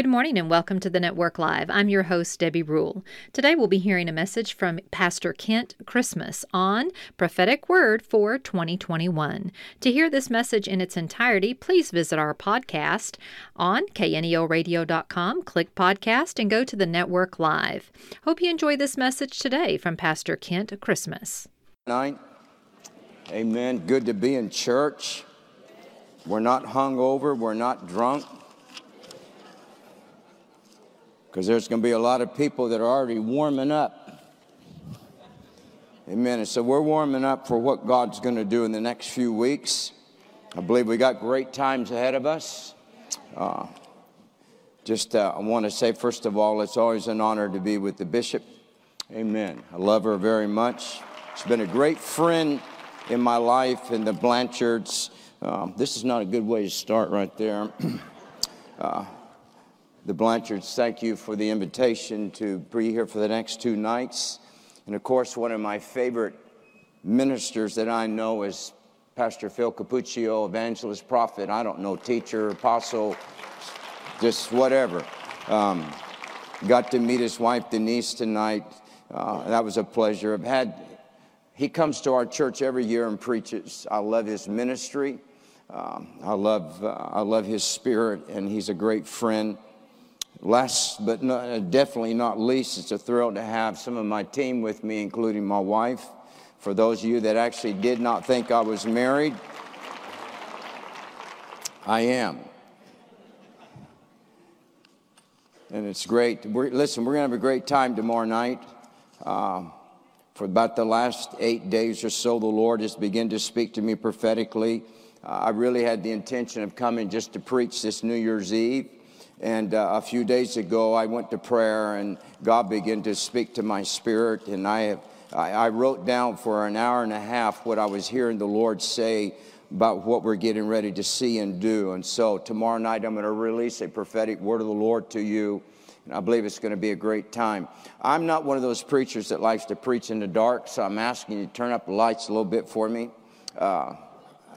Good morning and welcome to the Network Live. I'm your host, Debbie Rule. Today we'll be hearing a message from Pastor Kent Christmas on Prophetic Word for 2021. To hear this message in its entirety, please visit our podcast on knelradio.com, click podcast, and go to the Network Live. Hope you enjoy this message today from Pastor Kent Christmas. Night. Amen. Good to be in church. We're not hungover, we're not drunk because there's going to be a lot of people that are already warming up. Amen. And so we're warming up for what God's going to do in the next few weeks. I believe we got great times ahead of us. Uh, just uh, I want to say, first of all, it's always an honor to be with the bishop. Amen. I love her very much. She's been a great friend in my life and the Blanchards. Um, this is not a good way to start right there. the Blanchards, thank you for the invitation to be here for the next two nights. And of course, one of my favorite ministers that I know is Pastor Phil Cappuccio, evangelist, prophet, I don't know, teacher, apostle, just whatever. Um, got to meet his wife Denise tonight. Uh, that was a pleasure. I've had, he comes to our church every year and preaches. I love his ministry. Um, I, love, uh, I love his spirit, and he's a great friend. Last but not, uh, definitely not least, it's a thrill to have some of my team with me, including my wife. For those of you that actually did not think I was married, I am. And it's great. We're, listen, we're going to have a great time tomorrow night. Uh, for about the last eight days or so, the Lord has begun to speak to me prophetically. Uh, I really had the intention of coming just to preach this New Year's Eve. And uh, a few days ago, I went to prayer, and God began to speak to my spirit. And I, have, I, I wrote down for an hour and a half what I was hearing the Lord say about what we're getting ready to see and do. And so tomorrow night, I'm going to release a prophetic word of the Lord to you. And I believe it's going to be a great time. I'm not one of those preachers that likes to preach in the dark, so I'm asking you to turn up the lights a little bit for me. Uh,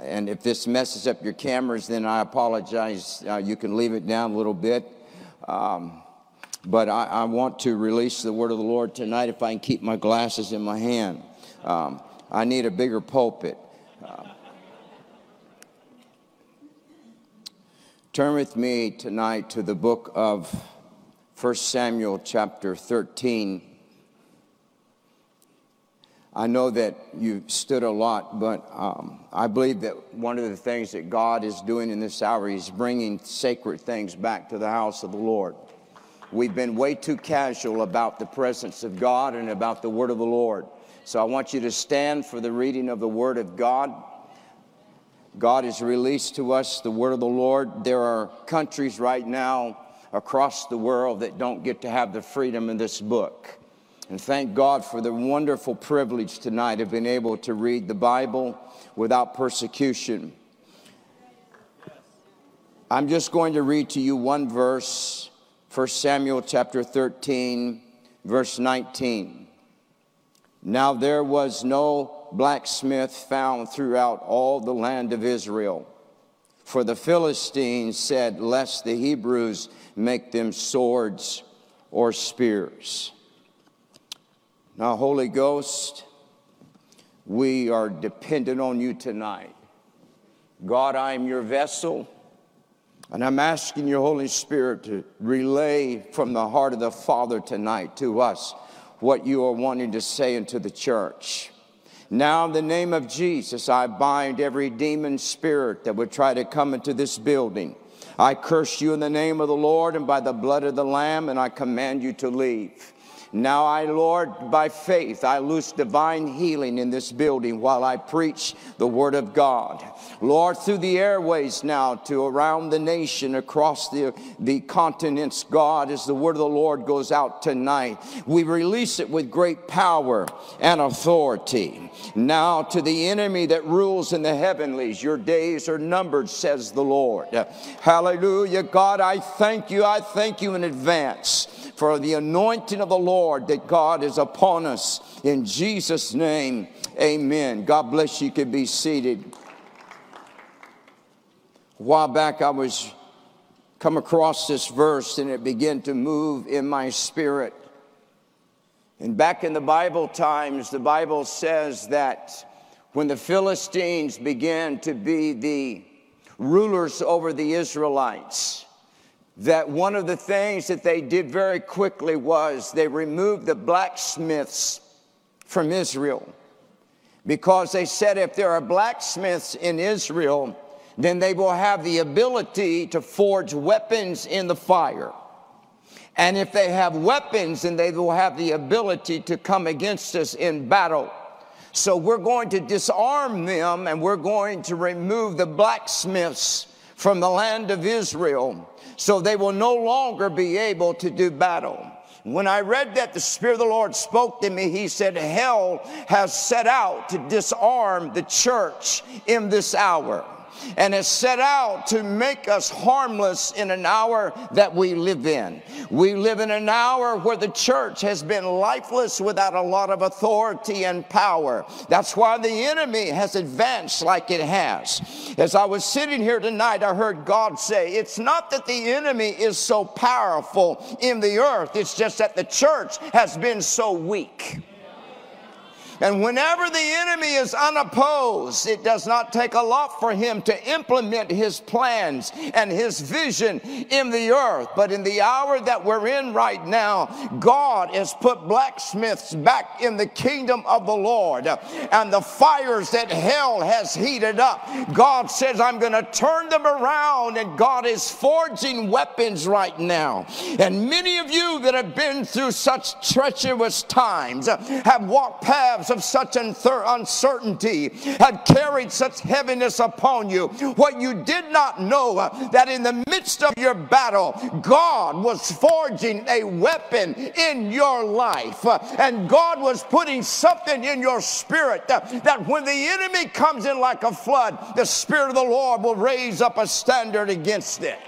and if this messes up your cameras, then I apologize. Uh, you can leave it down a little bit. Um, but I, I, want to release the word of the Lord tonight if I can keep my glasses in my hand. Um, I need a bigger pulpit. Uh, turn with me tonight to the book of 1 Samuel, chapter 13. I know that you stood a lot, but um, I believe that one of the things that God is doing in this hour is bringing sacred things back to the house of the Lord. We've been way too casual about the presence of God and about the word of the Lord. So I want you to stand for the reading of the word of God. God has released to us the word of the Lord. There are countries right now across the world that don't get to have the freedom in this book. And thank God for the wonderful privilege tonight of being able to read the Bible without persecution. I'm just going to read to you one verse, 1 Samuel chapter 13, verse 19. Now there was no blacksmith found throughout all the land of Israel. For the Philistines said, Lest the Hebrews make them swords or spears. Now, Holy Ghost, we are dependent on you tonight. God, I am your vessel, and I'm asking your Holy Spirit to relay from the heart of the Father tonight to us what you are wanting to say into the church. Now, in the name of Jesus, I bind every demon spirit that would try to come into this building. I curse you in the name of the Lord and by the blood of the Lamb, and I command you to leave. Now, I, Lord, by faith, I loose divine healing in this building while I preach the Word of God. Lord, through the airways now to around the nation, across the, the continents, God, as the Word of the Lord goes out tonight, we release it with great power and authority. Now, to the enemy that rules in the heavenlies, your days are numbered, says the Lord. Hallelujah. God, I thank you. I thank you in advance for the anointing of the Lord that God is upon us. In Jesus' name, amen. God bless you. You can be seated. A while back, I was come across this verse and it began to move in my spirit. And back in the Bible times, the Bible says that when the Philistines began to be the rulers over the Israelites, that one of the things that they did very quickly was they removed the blacksmiths from Israel because they said if there are blacksmiths in Israel, then they will have the ability to forge weapons in the fire. And if they have weapons, then they will have the ability to come against us in battle. So we're going to disarm them and we're going to remove the blacksmiths from the land of Israel so they will no longer be able to do battle. When I read that, the Spirit of the Lord spoke to me. He said, Hell has set out to disarm the church in this hour and has set out to make us harmless in an hour that we live in. We live in an hour where the church has been lifeless without a lot of authority and power. That's why the enemy has advanced like it has. As I was sitting here tonight, I heard God say, It's not that the enemy is so powerful in the earth, it's just that the church has been so weak. And whenever the enemy is unopposed, it does not take a lot for him to implement his plans and his vision in the earth. But in the hour that we're in right now, God has put blacksmiths back in the kingdom of the Lord. Uh, and the fires that hell has heated up, God says, I'm going to turn them around. And God is forging weapons right now. And many of you that have been through such treacherous times uh, have walked paths of such uncertainty had carried such heaviness upon you. What you did not know uh, that in the midst of your battle, God was forging a weapon in your life. Uh, and God was putting something in your spirit uh, that when the enemy comes in like a flood, the Spirit of the Lord will raise up a standard against it.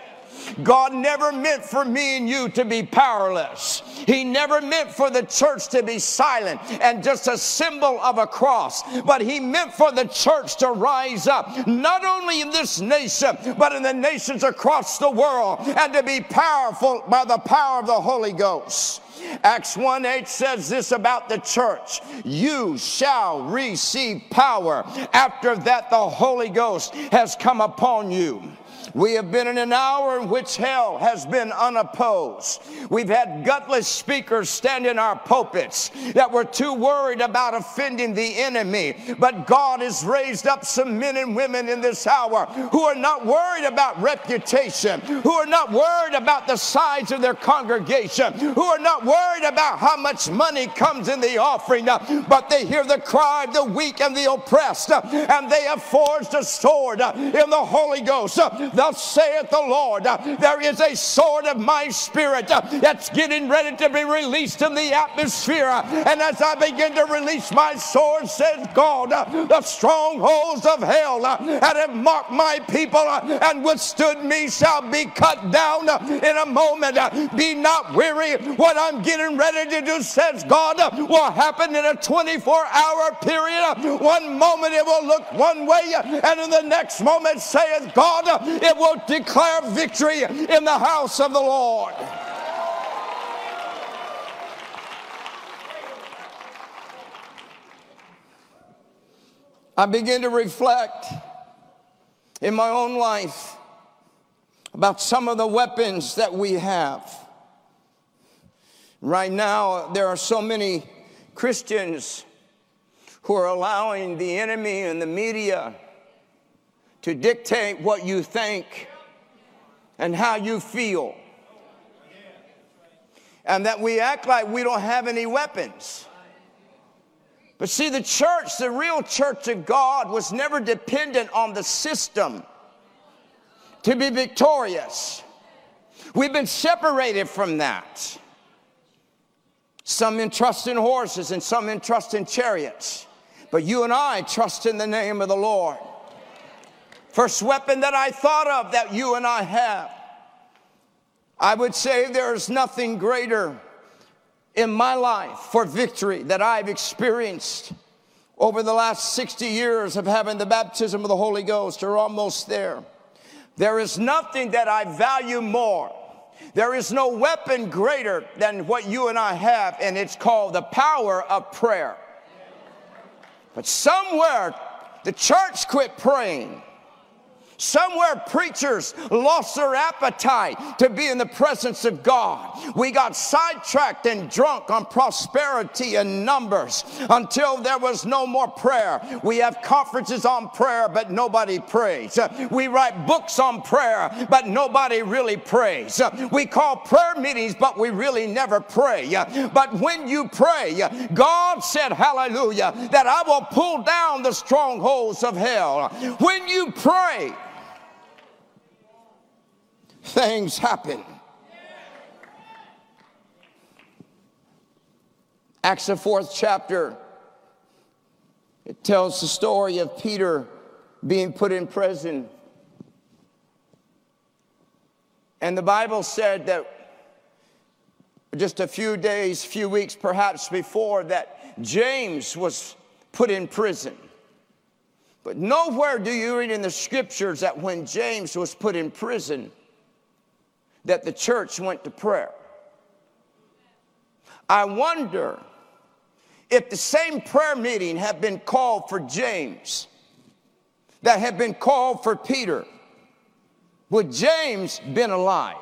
God never meant for me and you to be powerless. He never meant for the church to be silent and just a symbol of a cross, but He meant for the church to rise up, not only in this nation, but in the nations across the world, and to be powerful by the power of the Holy Ghost. Acts 1 8 says this about the church You shall receive power after that the Holy Ghost has come upon you. We have been in an hour in which hell has been unopposed. We've had gutless speakers stand in our pulpits that were too worried about offending the enemy. But God has raised up some men and women in this hour who are not worried about reputation, who are not worried about the size of their congregation, who are not worried about how much money comes in the offering, but they hear the cry of the weak and the oppressed, and they have forged a sword in the Holy Ghost. The Thus saith the Lord, there is a sword of my spirit that's getting ready to be released in the atmosphere. And as I begin to release my sword, says God, the strongholds of hell that have marked my people and withstood me shall be cut down in a moment. Be not weary. What I'm getting ready to do, says God, will happen in a 24 hour period. One moment it will look one way, and in the next moment, saith God, it will declare victory in the house of the Lord. I begin to reflect in my own life about some of the weapons that we have. Right now, there are so many Christians who are allowing the enemy and the media to dictate what you think and how you feel. and that we act like we don't have any weapons. But see, the church, the real church of God, was never dependent on the system to be victorious. We've been separated from that. Some entrust in horses and some entrust in chariots. But you and I trust in the name of the Lord. First weapon that I thought of that you and I have. I would say there's nothing greater in my life for victory that I've experienced over the last 60 years of having the baptism of the Holy Ghost, or almost there. There is nothing that I value more. There is no weapon greater than what you and I have, and it's called the power of prayer. But somewhere the church quit praying. Somewhere preachers lost their appetite to be in the presence of God. We got sidetracked and drunk on prosperity and numbers until there was no more prayer. We have conferences on prayer, but nobody prays. We write books on prayer, but nobody really prays. We call prayer meetings, but we really never pray. But when you pray, God said, Hallelujah, that I will pull down the strongholds of hell. When you pray, things happen. Acts, the fourth chapter, it tells the story of Peter being put in prison. And the Bible said that just a few days, few weeks perhaps before, that James was put in prison. But nowhere do you read in the scriptures that when James was put in prison, that the church went to prayer. I wonder if the same prayer meeting had been called for James that had been called for Peter, would James been alive?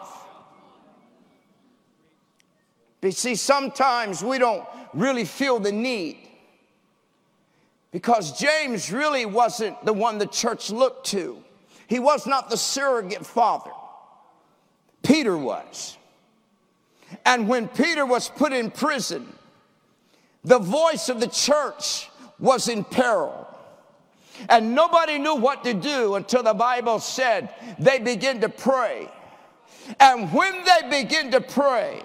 But see, sometimes we don't really feel the need because James really wasn't the one the church looked to. He was not the surrogate father. Peter was. And when Peter was put in prison, the voice of the church was in peril. And nobody knew what to do until the Bible said they began to pray. And when they begin to pray,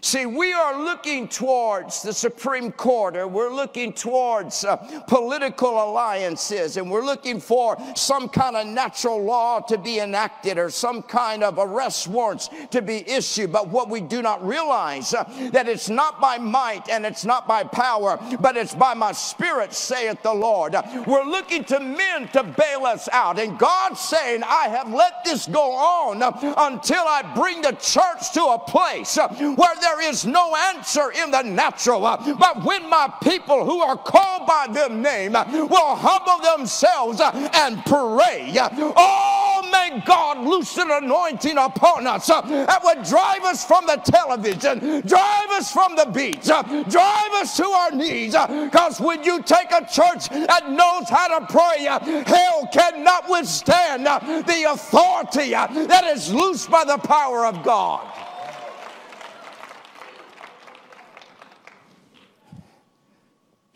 See, we are looking towards the Supreme Court, or we're looking towards uh, political alliances, and we're looking for some kind of natural law to be enacted or some kind of arrest warrants to be issued. But what we do not realize uh, that it's not by might and it's not by power, but it's by my spirit, saith the Lord. We're looking to men to bail us out, and God's saying, I have let this go on until I bring the church to a place uh, where there is no answer in the natural. Uh, but when my people who are called by them name uh, will humble themselves uh, and pray, oh, may God loose an anointing upon us that would drive us from the television, drive us from the beach, drive us to our knees. Because when you take a church that knows how to pray, hell cannot withstand the authority that is loosed by the power of God.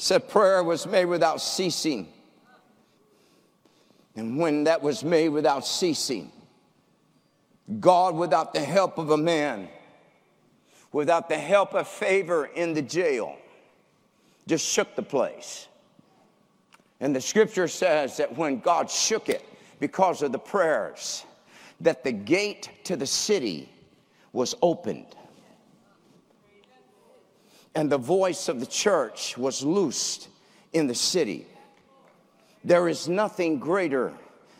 Said prayer was made without ceasing. And when that was made without ceasing, God, without the help of a man, without the help of favor in the jail, just shook the place. And the scripture says that when God shook it because of the prayers, that the gate to the city was opened and the voice of the church was loosed in the city. There is nothing greater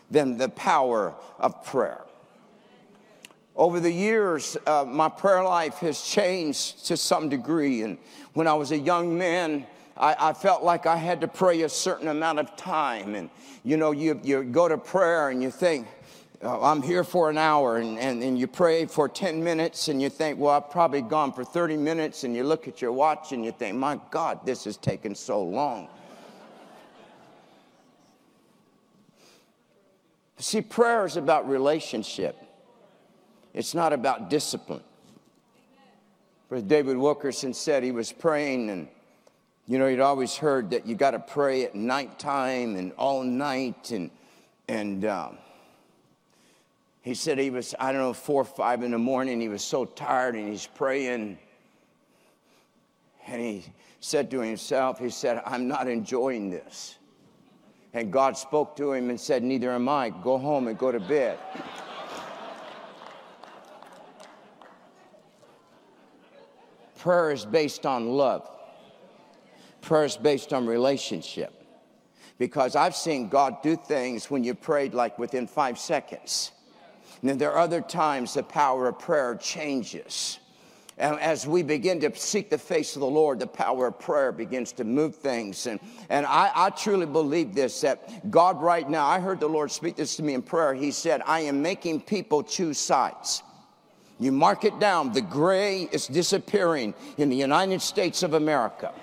than the power of prayer. Over the years, uh, my prayer life has changed to some degree. And when I was a young man, I, I, felt like I had to pray a certain amount of time. And you know, you, you go to prayer and you think, uh, I'm here for an hour, and, and, and you pray for 10 minutes, and you think, well, I've probably gone for 30 minutes, and you look at your watch and you think, my God, this has taken so long. See, prayer is about relationship, it's not about discipline. Brother David Wilkerson said he was praying, and you know, he'd always heard that you got to pray at nighttime and all night, and and um, he said he was I don't know four or five in the morning. He was so tired, and he's praying, and he said to himself, he said, "I'm not enjoying this." And God spoke to him and said, Neither am I. Go home and go to bed. Prayer is based on love. Prayer is based on relationship. Because I've seen God do things when you prayed like within five seconds. And then there are other times the power of prayer changes. And as we begin to seek the face of the Lord, the power of prayer begins to move things. And, and I, I truly believe this that God, right now, I heard the Lord speak this to me in prayer. He said, I am making people choose sides. You mark it down, the gray is disappearing in the United States of America.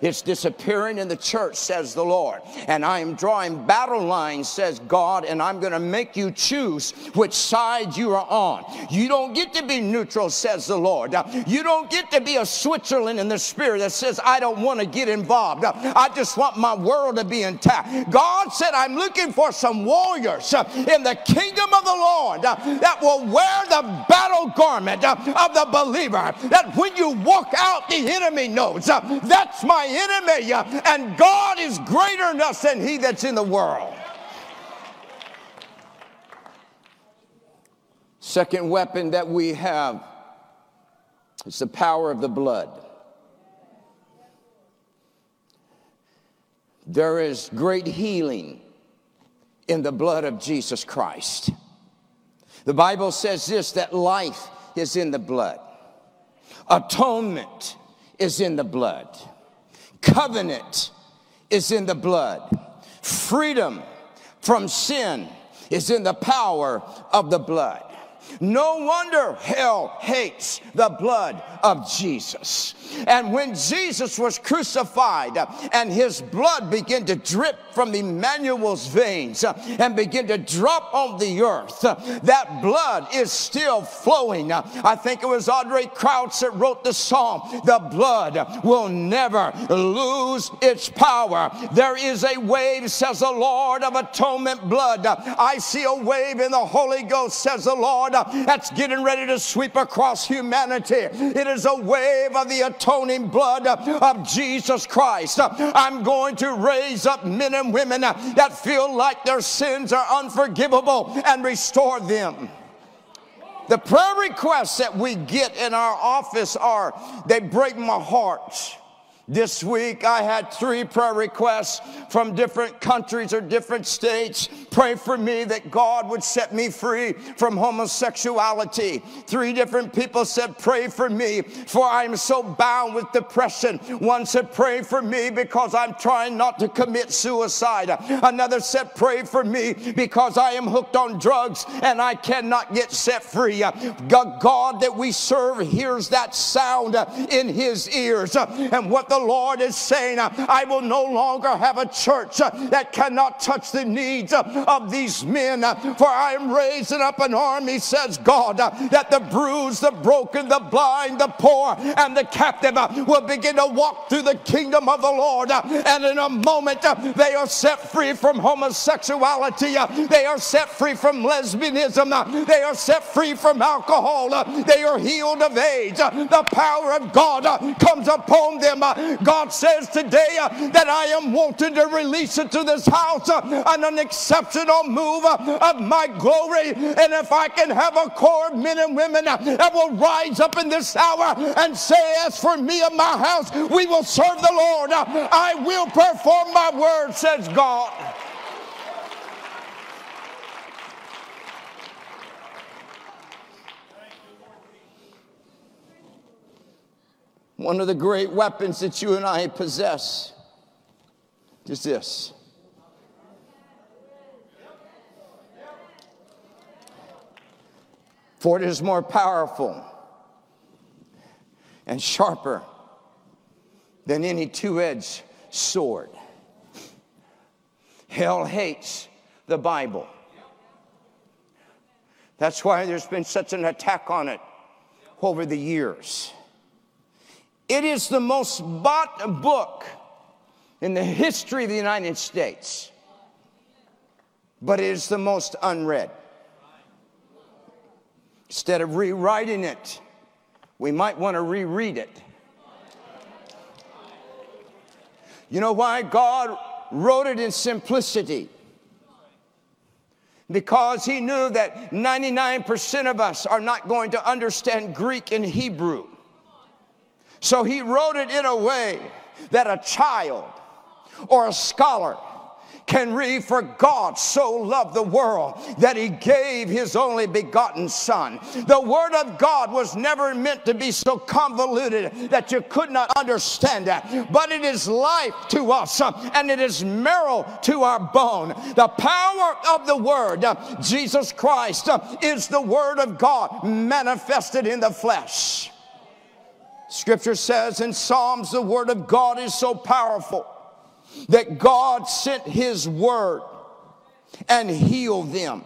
It's disappearing in the church, says the Lord. And I am drawing battle lines, says God, and I'm going to make you choose which side you are on. You don't get to be neutral, says the Lord. You don't get to be a Switzerland in the spirit that says, I don't want to get involved. I just want my world to be intact. God said, I'm looking for some warriors in the kingdom of the Lord that will wear the battle garment of the believer. That when you walk out, the enemy knows that's my enemy, uh, and God is greater in us than he that's in the world. Second weapon that we have is the power of the blood. There is great healing in the blood of Jesus Christ. The Bible says this that life is in the blood, atonement is in the blood. Covenant is in the blood. Freedom from sin is in the power of the blood. No wonder hell hates the blood of Jesus. And when Jesus was crucified uh, and his blood began to drip from Emmanuel's veins uh, and begin to drop on the earth, uh, that blood is still flowing. I think it was Andraé Crouch that wrote the song, The blood will never lose its power. There is a wave, says the Lord, of atonement blood. I see a wave in the Holy Ghost, says the Lord, Uh, that's getting ready to sweep across humanity. It is a wave of the atoning blood uh, of Jesus Christ. Uh, I'm going to raise up men and women that feel like their sins are unforgivable and restore them. The prayer requests that we get in our office are, they break my heart. This week I had three prayer requests from different countries or different states. Pray for me that God would set me free from homosexuality. Three different people said, Pray for me, for I am so bound with depression. One said, Pray for me because I'm trying not to commit suicide. Another said, Pray for me because I am hooked on drugs and I cannot get set free. God that we serve hears that sound in his ears. And what the Lord is saying, I will no longer have a church that cannot touch the needs of these men, uh, for I am raising up an army, says God, uh, that the bruised, the broken, the blind, the poor, and the captive uh, will begin to walk through the kingdom of the Lord. And in a moment, they are set free from homosexuality, they are set free from lesbianism, they are set free from alcohol, they are healed of AIDS. The power of God comes upon them God says today uh, that I am wanting to release into this house uh, an exceptional move of my glory. And if I can have a core of men and women that will rise up in this hour and say, As for me and my house, we will serve the Lord. I will perform my word, says God. One of the great weapons that you and I possess is this. For it is more powerful and sharper than any two edged sword. Hell hates the Bible. That's why there's been such an attack on it over the years. It is the most bought book in the history of the United States, but it is the most unread. Instead of rewriting it, we might want to reread it. You know why God wrote it in simplicity? Because he knew that 99% of us are not going to understand Greek and Hebrew. So he wrote it in a way that a child or a scholar can read, For God so loved the world that he gave his only begotten Son. The Word of God was never meant to be so convoluted that you could not understand it, but it is life to us uh, and it is marrow to our bone. The power of the Word, uh, Jesus Christ, uh, is the Word of God manifested in the flesh. Scripture says in Psalms, the Word of God is so powerful that God sent His Word and healed them.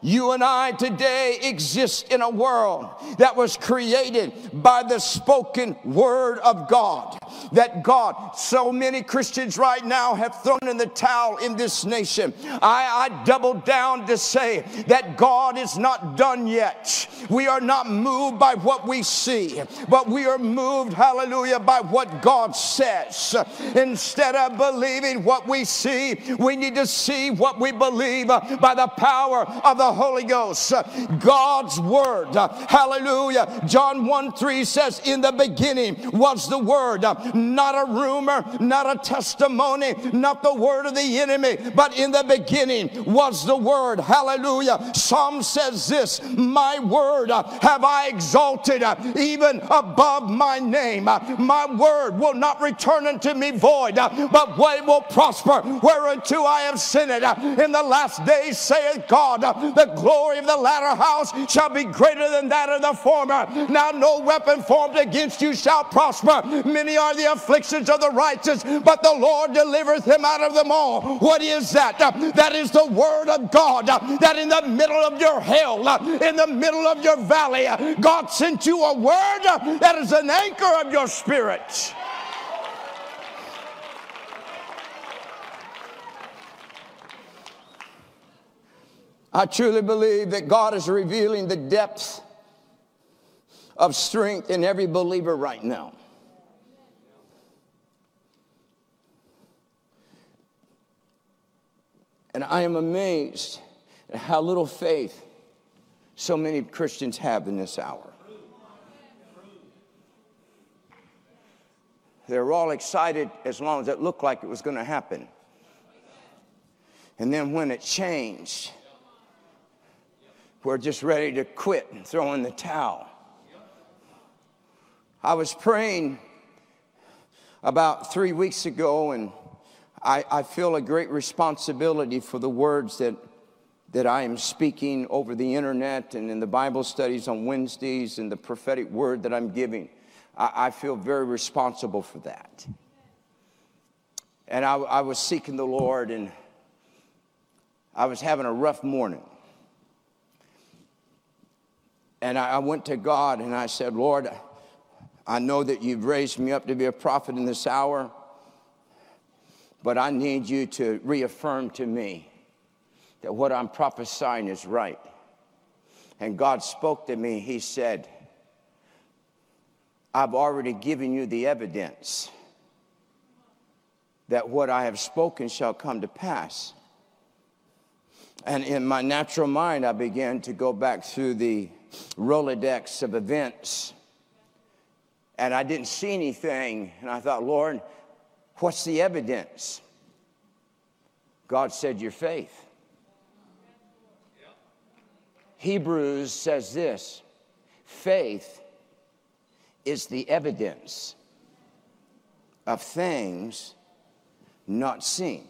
You and I today exist in a world that was created by the spoken word of God. That God, so many Christians right now have thrown in the towel in this nation. I, I double down to say that God is not done yet. We are not moved by what we see, but we are moved, hallelujah, by what God says. Instead of believing what we see, we need to see what we believe by the power of the Holy Ghost. God's Word. Hallelujah. John 1 3 says, In the beginning was the Word, not a rumor, not a testimony, not the word of the enemy, but in the beginning was the Word. Hallelujah. Psalm says this My Word uh, have I exalted uh, even above my name. Uh, my Word will not return unto me void, but what will prosper whereunto I have sent it. In the last days, saith God, the glory of the latter house shall be greater than that of the former. Now no weapon formed against you shall prosper. Many are the afflictions of the righteous, but the Lord delivereth him out of them all. What is that? Uh, that is the word of God. Uh, that in the middle of your hell, uh, in the middle of your valley, God sent you a word that is an anchor of your spirit. I truly believe that God is revealing the depth of strength in every believer right now. And I am amazed at how little faith so many Christians have in this hour. They were all excited as long as it looked like it was going to happen. And then when it changed, we're just ready to quit and throw in the towel. I was praying about three weeks ago, and I, I, feel a great responsibility for the words that, that I am speaking over the internet and in the Bible studies on Wednesdays and the prophetic word that I'm giving. I, I feel very responsible for that. And I, I was seeking the Lord, and I was having a rough morning. And I, I went to God and I said, Lord, I know that you've raised me up to be a prophet in this hour, but I need you to reaffirm to me that what I'm prophesying is right. And God spoke to me. He said, I've already given you the evidence that what I have spoken shall come to pass. And in my natural mind, I began to go back through the Rolodex of events. And I didn't see anything. And I thought, Lord, what's the evidence? God said, Your faith. Hebrews says this faith is the evidence of things not seen.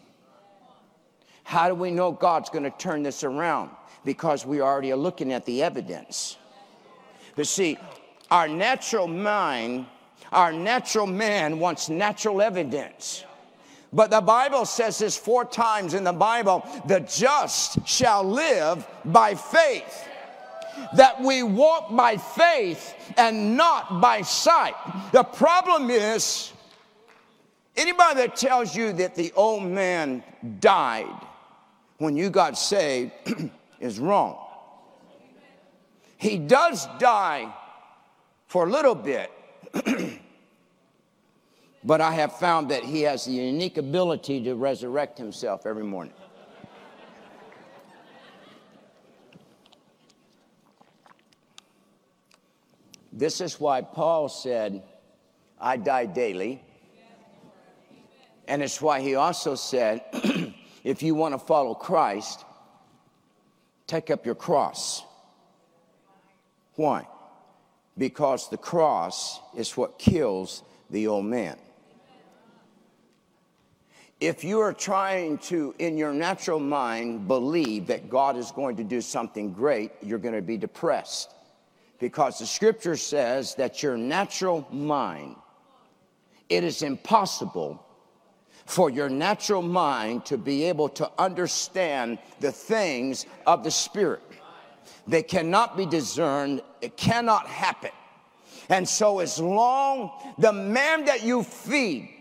How do we know God's going to turn this around? because we already are looking at the evidence. But see, our natural mind, our natural man wants natural evidence. But the Bible says this four times in the Bible the just shall live by faith. that we walk by faith and not by sight. The problem is, anybody that tells you that the old man died when you got saved is wrong. He does die for a little bit, but I have found that he has the unique ability to resurrect himself every morning. This is why Paul said, I die daily. And it's why he also said, if you want to follow Christ, take up your cross. Why? Because the cross is what kills the old man. If you are trying to, in your natural mind, believe that God is going to do something great, you're going to be depressed because the scripture says that your natural mind, it is impossible for your natural mind to be able to understand the things of the spirit. They cannot be discerned, it cannot happen. And so, as long the man that you feed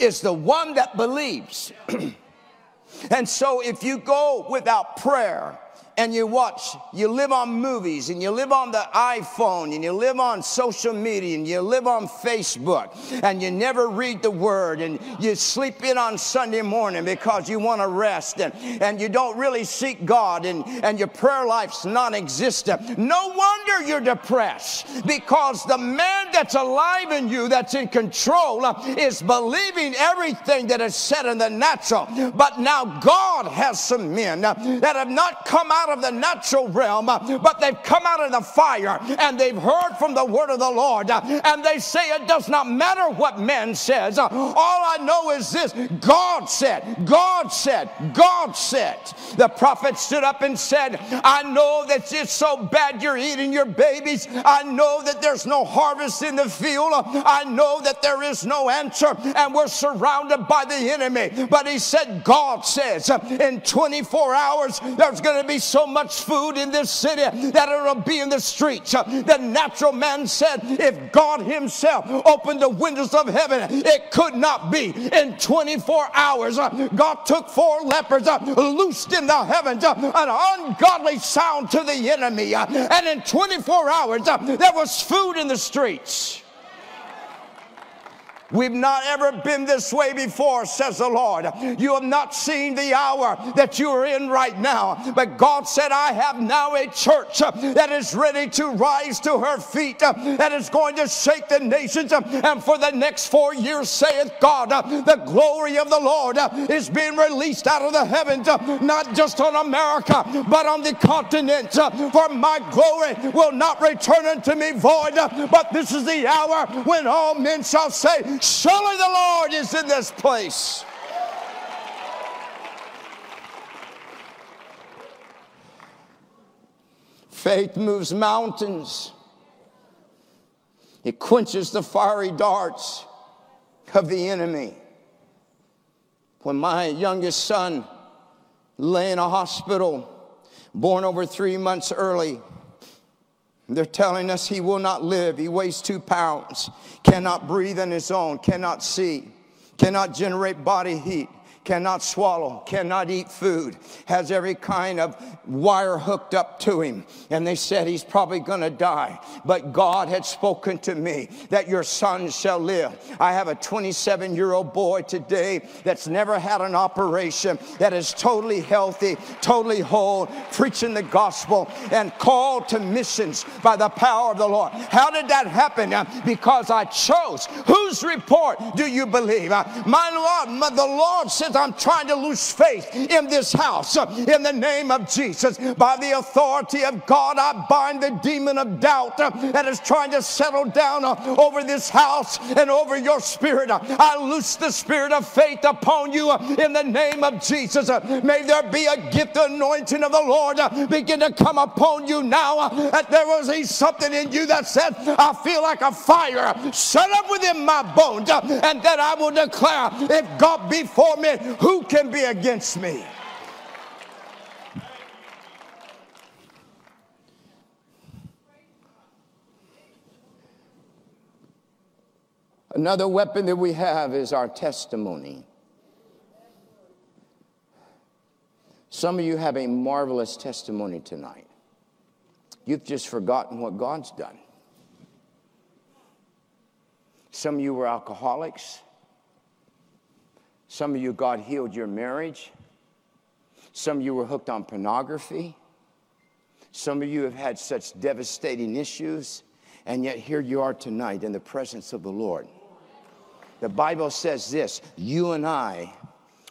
is the one that believes, and so if you go without prayer, and you watch, you live on movies and you live on the iPhone and you live on social media and you live on Facebook and you never read the word and you sleep in on Sunday morning because you want to rest and, and you don't really seek God and, and your prayer life's non existent. No wonder you're depressed because the man that's alive in you, that's in control, is believing everything that is said in the natural. But now God has some men that have not come out of the natural realm, but they've come out of the fire and they've heard from the word of the Lord. And they say it does not matter what man says. All I know is this God said, God said, God said. The prophet stood up and said, I know that it's so bad you're eating your babies. I know that there's no harvest in the field. I know that there is no answer and we're surrounded by the enemy. But he said, God says, in 24 hours, there's going to be so much food in this city that it'll be in the streets. The natural man said, if God Himself opened the windows of heaven, it could not be. In 24 hours, God took four lepers, loosed in the heavens, an ungodly sound to the enemy. And in 24 hours, there was food in the streets. We've not ever been this way before, says the Lord. You have not seen the hour that you are in right now. But God said, I have now a church that is ready to rise to her feet, that is going to shake the nations. And for the next four years, saith God, the glory of the Lord is being released out of the heavens, not just on America, but on the continent. For my glory will not return unto me void, but this is the hour when all men shall say, Surely the Lord is in this place. Faith moves mountains. It quenches the fiery darts of the enemy. When my youngest son lay in a hospital, born over three months early, they're telling us he will not live. He weighs two pounds, cannot breathe on his own, cannot see, cannot generate body heat cannot swallow, cannot eat food, has every kind of wire hooked up to him. And they said he's probably going to die. But God had spoken to me that your son shall live. I have a 27 year old boy today that's never had an operation, that is totally healthy, totally whole, preaching the gospel and called to missions by the power of the Lord. How did that happen? Uh, because I chose. Whose report do you believe? Uh, my Lord, the Lord I'm trying to lose faith in this house. In the name of Jesus, by the authority of God, I bind the demon of doubt that is trying to settle down uh, over this house and over your spirit. I loose the spirit of faith upon you uh, in the name of Jesus. Uh, may there be a gift anointing of the Lord begin to come upon you now. That there was something in you that said, I feel like a fire shut up within my bones, and that I will declare, if God be for me, who can be against me? Another weapon that we have is our testimony. Some of you have a marvelous testimony tonight. You've just forgotten what God's done. Some of you were alcoholics. Some of you, God healed your marriage. Some of you were hooked on pornography. Some of you have had such devastating issues, and yet here you are tonight in the presence of the Lord. The Bible says this you and I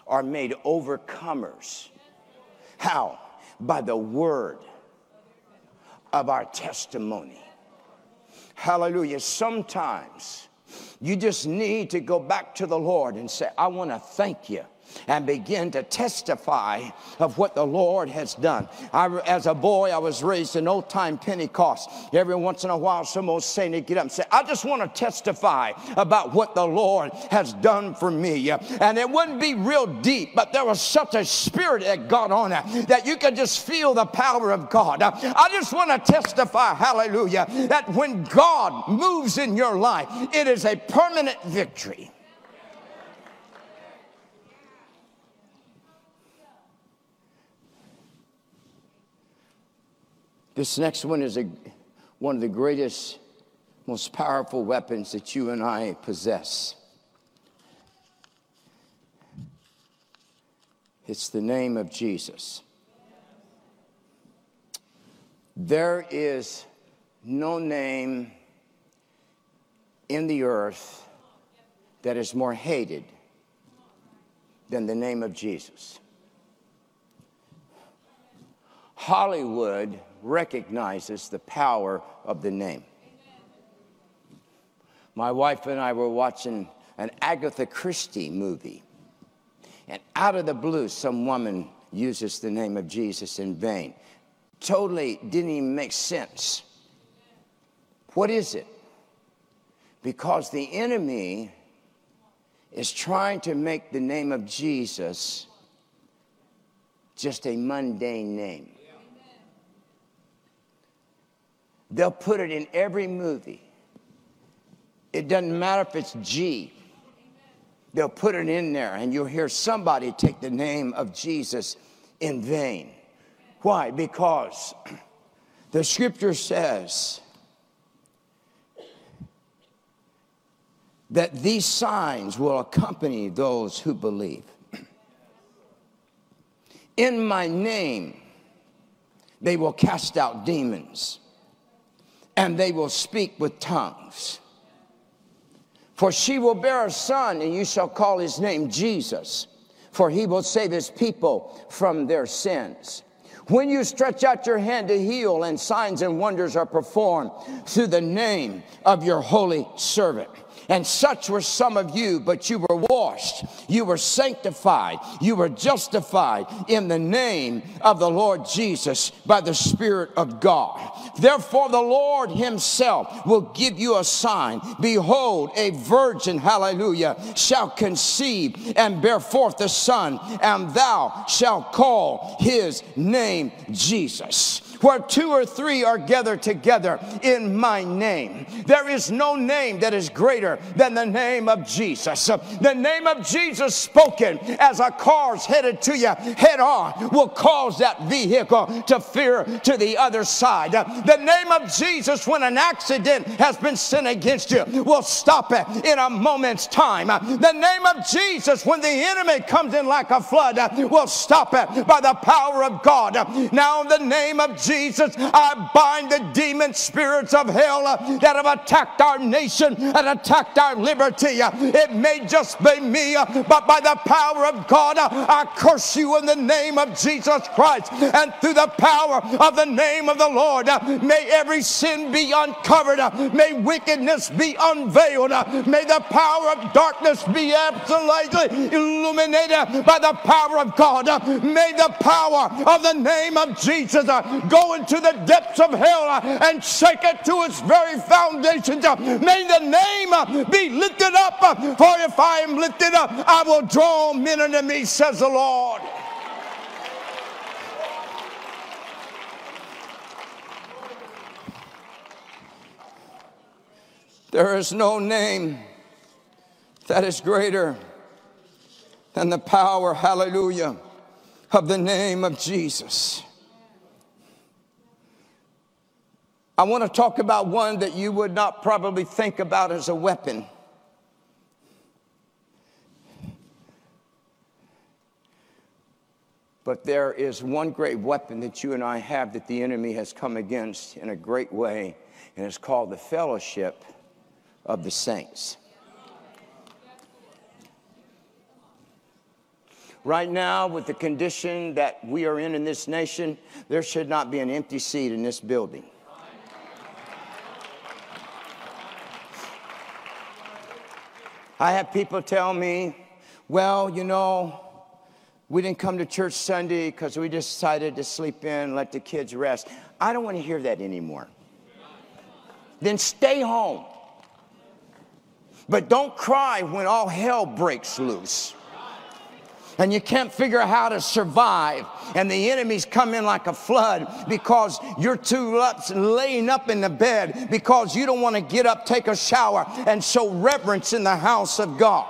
are made overcomers. How? By the word of our testimony. Hallelujah. Sometimes you just need to go back to the Lord and say, I want to thank you and begin to testify of what the Lord has done. I, as a boy, I was raised in old time Pentecost. Every once in a while, someone was saying to get up and say, I just want to testify about what the Lord has done for me. And it wouldn't be real deep, but there was such a spirit that got on it that you could just feel the power of God. I just want to testify, hallelujah, that when God moves in your life, it is a permanent victory. This next one is a, one of the greatest, most powerful weapons that you and I possess. It's the name of Jesus. There is no name in the earth that is more hated than the name of Jesus. Hollywood recognizes the power of the name. My wife and I were watching an Agatha Christie movie, and out of the blue, some woman uses the name of Jesus in vain. Totally didn't even make sense. What is it? Because the enemy is trying to make the name of Jesus just a mundane name. They'll put it in every movie. It doesn't matter if it's G. They'll put it in there, and you'll hear somebody take the name of Jesus in vain. Why? Because the scripture says that these signs will accompany those who believe. In my name, they will cast out demons and they will speak with tongues. For she will bear a son, and you shall call his name Jesus, for he will save his people from their sins. When you stretch out your hand to heal, and signs and wonders are performed through the name of your holy servant. And such were some of you, but you were washed, you were sanctified, you were justified in the name of the Lord Jesus by the Spirit of God. Therefore, the Lord Himself will give you a sign. Behold, a virgin, hallelujah, shall conceive and bear forth a son, and thou shalt call his name Jesus where two or three are gathered together in my name. There is no name that is greater than the name of Jesus. The name of Jesus spoken as a car's headed to you head on will cause that vehicle to fear to the other side. The name of Jesus, when an accident has been sent against you, will stop it in a moment's time. The name of Jesus, when the enemy comes in like a flood, will stop it by the power of God. Now, the name of Jesus, I bind the demon spirits of hell that have attacked our nation and attacked our liberty. It may just be me, but by the power of God, I curse you in the name of Jesus Christ. And through the power of the name of the Lord, may every sin be uncovered. May wickedness be unveiled. May the power of darkness be absolutely illuminated by the power of God. May the power of the name of Jesus go go into the depths of hell uh, and shake it to its very foundations. Uh, may the name uh, be lifted up, for if I am lifted up, I will draw men unto me, says the Lord. There is no name that is greater than the power, hallelujah, of the name of Jesus. I want to talk about one that you would not probably think about as a weapon. But there is one great weapon that you and I have that the enemy has come against in a great way, and it's called the fellowship of the saints. Right now, with the condition that we are in in this nation, there should not be an empty seat in this building. I have people tell me, well, you know, we didn't come to church Sunday because we decided to sleep in, let the kids rest. I don't want to hear that anymore. Then stay home. But don't cry when all hell breaks loose and you can't figure out how to survive, and the enemies come in like a flood because you're too up, laying up in the bed because you don't want to get up, take a shower, and show reverence in the house of God.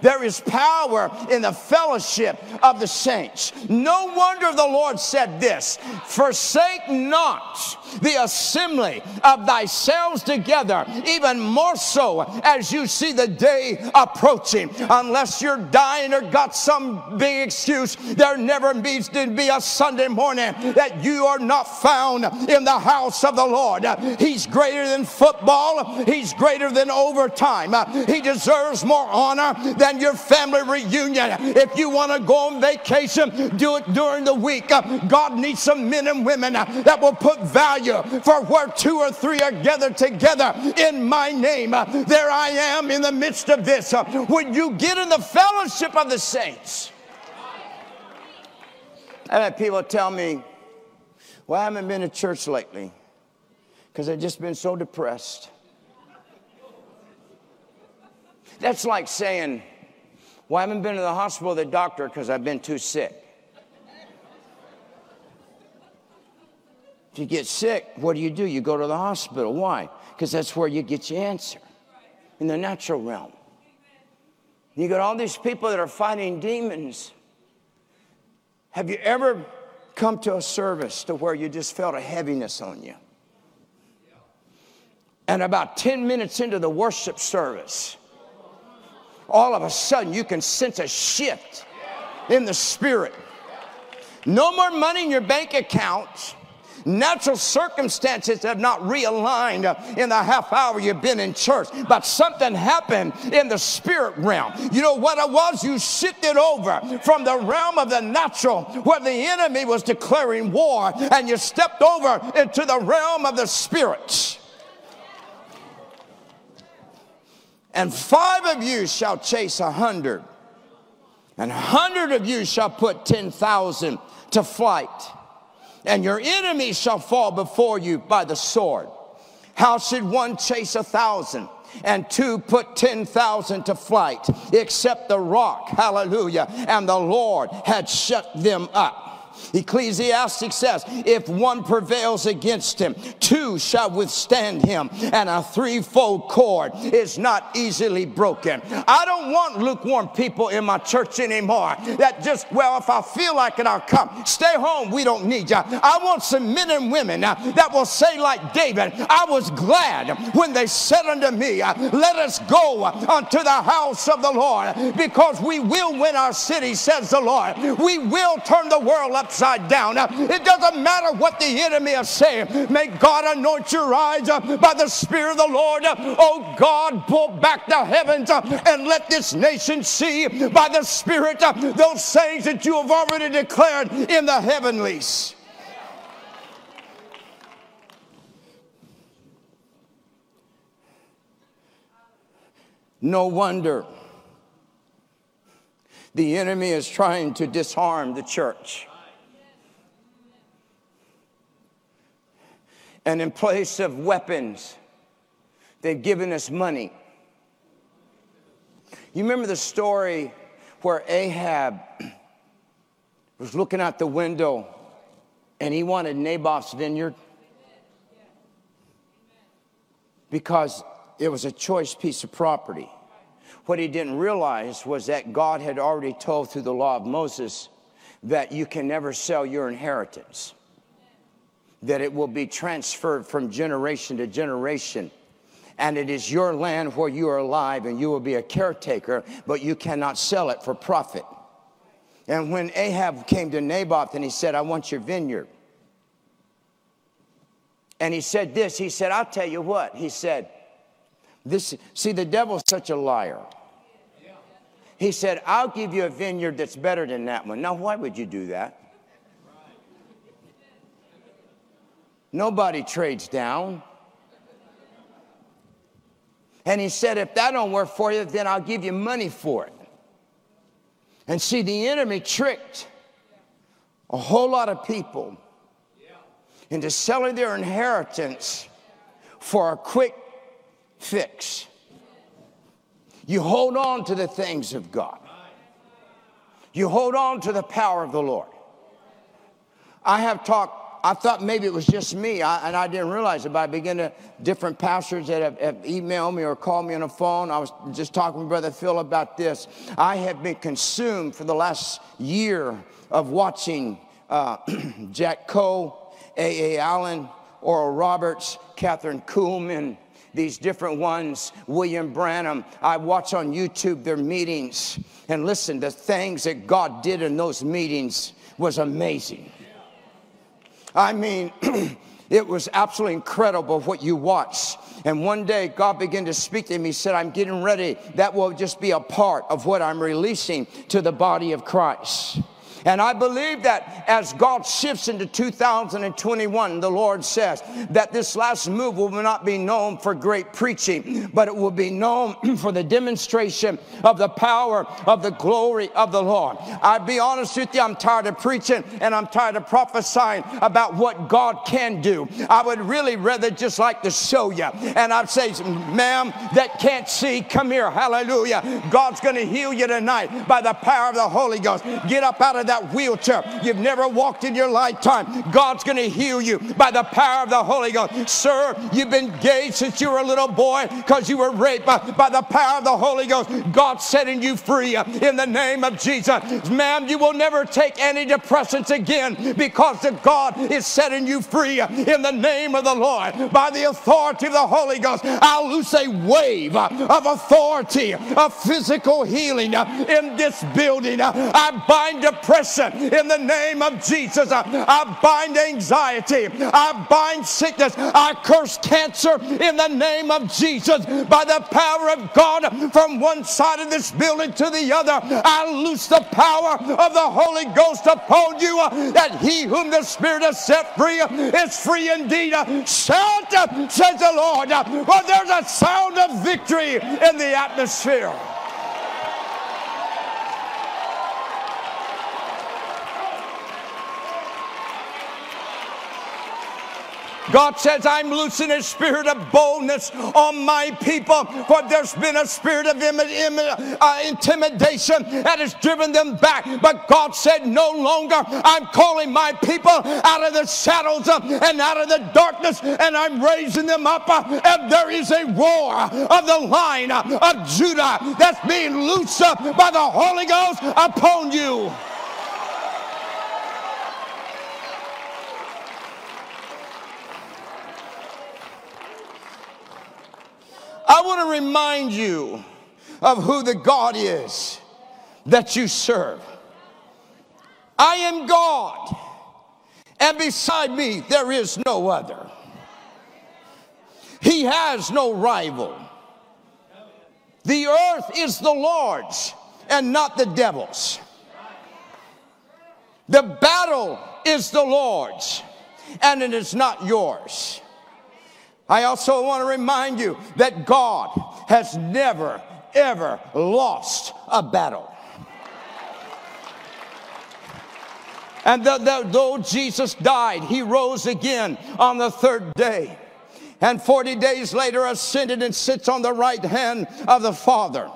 There is power in the fellowship of the saints. No wonder the Lord said this Forsake not the assembly of thyself together, even more so as you see the day approaching. Unless you're dying or got some big excuse, there never needs to be a Sunday morning that you are not found in the house of the Lord. He's greater than football, He's greater than overtime. He deserves more honor than your family reunion. If you want to go on vacation, do it during the week. God needs some men and women that will put value for where two or three are gathered together in my name, there I am in the midst of this. When you get in the fellowship of the saints, I've had people tell me, Well, I haven't been to church lately because I've just been so depressed. That's like saying, Well, I haven't been to the hospital or the doctor because I've been too sick. If you get sick, what do you do? You go to the hospital. Why? Because that's where you get your answer in the natural realm. You got all these people that are fighting demons. Have you ever come to a service to where you just felt a heaviness on you? And about 10 minutes into the worship service, all of a sudden you can sense a shift in the spirit. No more money in your bank account Natural circumstances have not realigned in the half hour you've been in church, but something happened in the spirit realm. You know what it was? You shifted over from the realm of the natural where the enemy was declaring war and you stepped over into the realm of the spirit. And five of you shall chase a hundred, and a hundred of you shall put ten thousand to flight and your enemies shall fall before you by the sword. How should one chase a thousand? and two put 10,000 to flight, except the rock, hallelujah, and the Lord had shut them up. Ecclesiastes says, if one prevails against him, two shall withstand him, and a threefold cord is not easily broken. I don't want lukewarm people in my church anymore that just, well, if I feel like it, I'll come. Stay home, we don't need you. I want some men and women uh, that will say, like David, I was glad when they said unto me, uh, Let us go unto the house of the Lord, because we will win our city, says the Lord. We will turn the world upside upside down. It doesn't matter what the enemy is saying. May God anoint your eyes uh, by the Spirit of the Lord. Uh, oh God, pull back the heavens uh, and let this nation see by the Spirit those things that you have already declared in the heavenlies. No wonder the enemy is trying to disarm the church. And in place of weapons, they've given us money. You remember the story where Ahab was looking out the window and he wanted Naboth's vineyard? Because it was a choice piece of property. What he didn't realize was that God had already told through the law of Moses that you can never sell your inheritance, that it will be transferred from generation to generation. And it is your land where you are alive, and you will be a caretaker, but you cannot sell it for profit. And when Ahab came to Naboth and he said, I want your vineyard. And he said this, he said, I'll tell you what. He said, this, see, the devil's such a liar. He said, I'll give you a vineyard that's better than that one. Now, why would you do that? Nobody trades down. And he said, if that don't work for you, then I'll give you money for it. And see, the enemy tricked a whole lot of people into selling their inheritance for a quick fix. You hold on to the things of God. You hold on to the power of the Lord. I have talked, I thought maybe it was just me, I, and I didn't realize it, but I began to, different pastors that have, have, emailed me or called me on the phone. I was just talking with Brother Phil about this. I have been consumed for the last year of watching uh, Jack Coe, A.A. Allen, Oral Roberts, Kathryn Kuhlman, these different ones, William Branham. I watch on YouTube their meetings and listen, the things that God did in those meetings was amazing. I mean, it was absolutely incredible what you watched. And one day God began to speak to me. He said, I'm getting ready. That will just be a part of what I'm releasing to the body of Christ. And I believe that as God shifts into 2021, the Lord says that this last move will not be known for great preaching, but it will be known for the demonstration of the power of the glory of the Lord. I'd be honest with you, I'm tired of preaching and I'm tired of prophesying about what God can do. I would really rather just like to show you. And I'd say, ma'am, that can't see, come here. Hallelujah. God's going to heal you tonight by the power of the Holy Ghost. Get up out of that that wheelchair. You've never walked in your lifetime. God's going to heal you by the power of the Holy Ghost. Sir, you've been gay since you were a little boy because you were raped by, by the power of the Holy Ghost. God's setting you free uh, in the name of Jesus. Ma'am, you will never take any antidepressants again because the God is setting you free uh, in the name of the Lord. By the authority of the Holy Ghost, I'll loose a wave uh, of authority, of physical healing in this building. I bind depression in the name of Jesus. I bind anxiety. I bind sickness. I curse cancer in the name of Jesus. By the power of God, from one side of this building to the other, I loose the power of the Holy Ghost upon you uh, that he whom the Spirit has set free uh, is free indeed. Uh, shout, says the Lord, for there's a sound of victory in the atmosphere. God says, I'm loosing a spirit of boldness on my people, for there's been a spirit of Im- Im- uh, intimidation that has driven them back. But God said, No longer. I'm calling my people out of the shadows uh, and out of the darkness, and I'm raising them up. Uh, and there is a roar of the line uh, of Judah that's being loosed by the Holy Ghost upon you. I want to remind you of who the God is that you serve. I am God, and beside me there is no other. He has no rival. The earth is the Lord's and not the devil's. The battle is the Lord's and it is not yours. I also want to remind you that God has never, ever lost a battle. And the, the, though Jesus died, he rose again on the third day. And 40 days later ascended and sits on the right hand of the Father.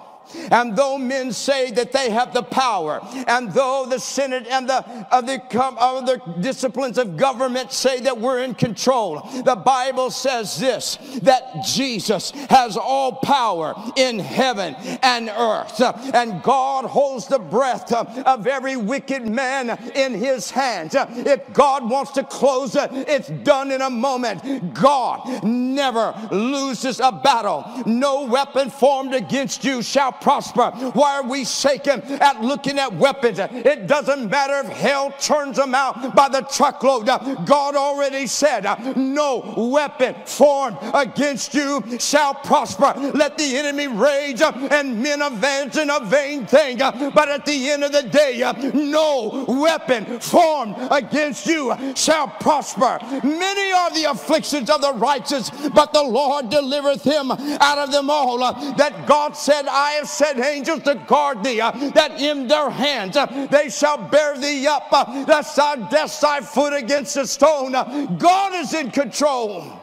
And though men say that they have the power, and though the Senate and the, other the, disciplines of government say that we're in control, the Bible says this that Jesus has all power in heaven and earth. And God holds the breath of every wicked man in his hands. If God wants to close it, it's done in a moment. God never loses a battle. No weapon formed against you shall prosper. Why are we shaken at looking at weapons? It doesn't matter if hell turns them out by the truckload. God already said, No weapon formed against you shall prosper. Let the enemy rage and men advance in a vain thing. But at the end of the day, no weapon formed against you shall prosper. Many are the afflictions of the righteous, but the Lord delivereth him out of them all. That God said, I have set angels to guard thee, uh, that in their hands uh, they shall bear thee up, uh, lest thou dash thy foot against a stone. God is in control.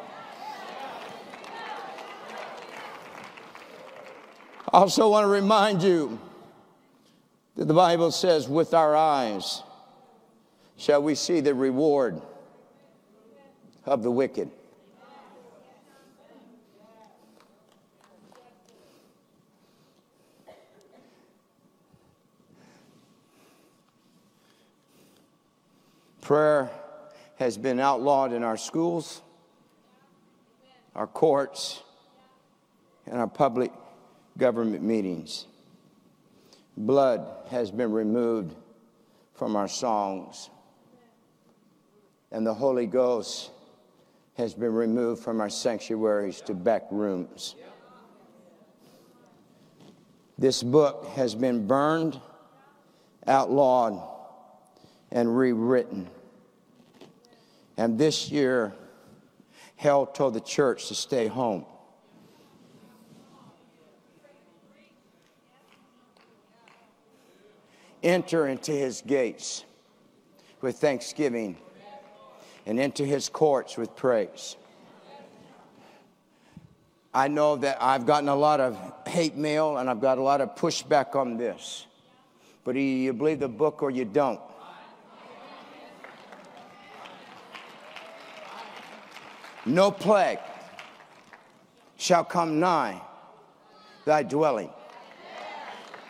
I also want to remind you that the Bible says, with our eyes shall we see the reward of the wicked. Prayer has been outlawed in our schools, our courts, and our public government meetings. Blood has been removed from our songs, and the Holy Ghost has been removed from our sanctuaries to back rooms. This book has been burned, outlawed, and rewritten. And this year, hell told the church to stay home. Enter into his gates with thanksgiving and into his courts with praise. I know that I've gotten a lot of hate mail and I've got a lot of pushback on this. But either you believe the book or you don't. No plague shall come nigh thy dwelling.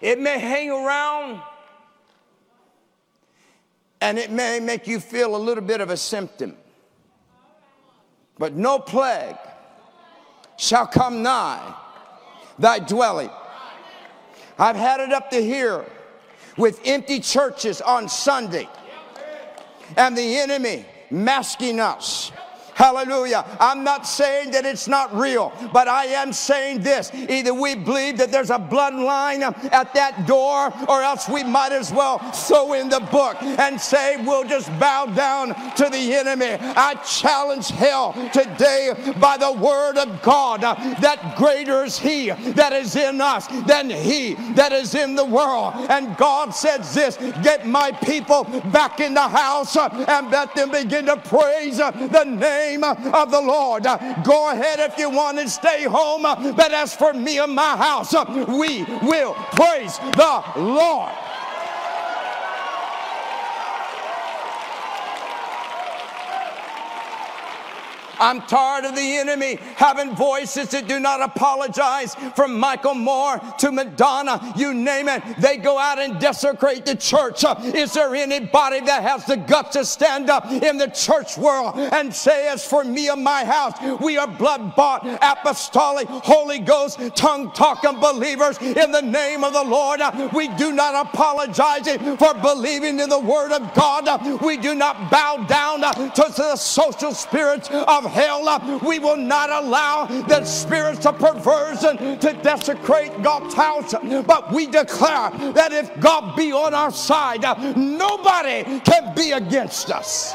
it may hang around and it may make you feel a little bit of a symptom, but no plague shall come nigh thy dwelling. I've had it up to here with empty churches on Sunday, and the enemy masking us. Hallelujah. I'm not saying that it's not real, but I am saying this. Either we believe that there's a bloodline at that door, or else we might as well throw in the book and say we'll just bow down to the enemy. I challenge hell today by the word of God that greater is he that is in us than he that is in the world. And God says this get my people back in the house and let them begin to praise the name name of the Lord. Go ahead if you want to stay home, but as for me and my house, we will praise the Lord. I'm tired of the enemy having voices that do not apologize. From Michael Moore to Madonna, you name it, they go out and desecrate the church. Is there anybody that has the guts to stand up in the church world and say, As for me and my house, we are blood bought, apostolic, Holy Ghost, tongue talking believers in the name of the Lord? We do not apologize for believing in the Word of God. We do not bow down to the social spirits of hell. Uh, we will not allow the spirits of perversion to desecrate God's house. But we declare that if God be on our side, uh, nobody can be against us.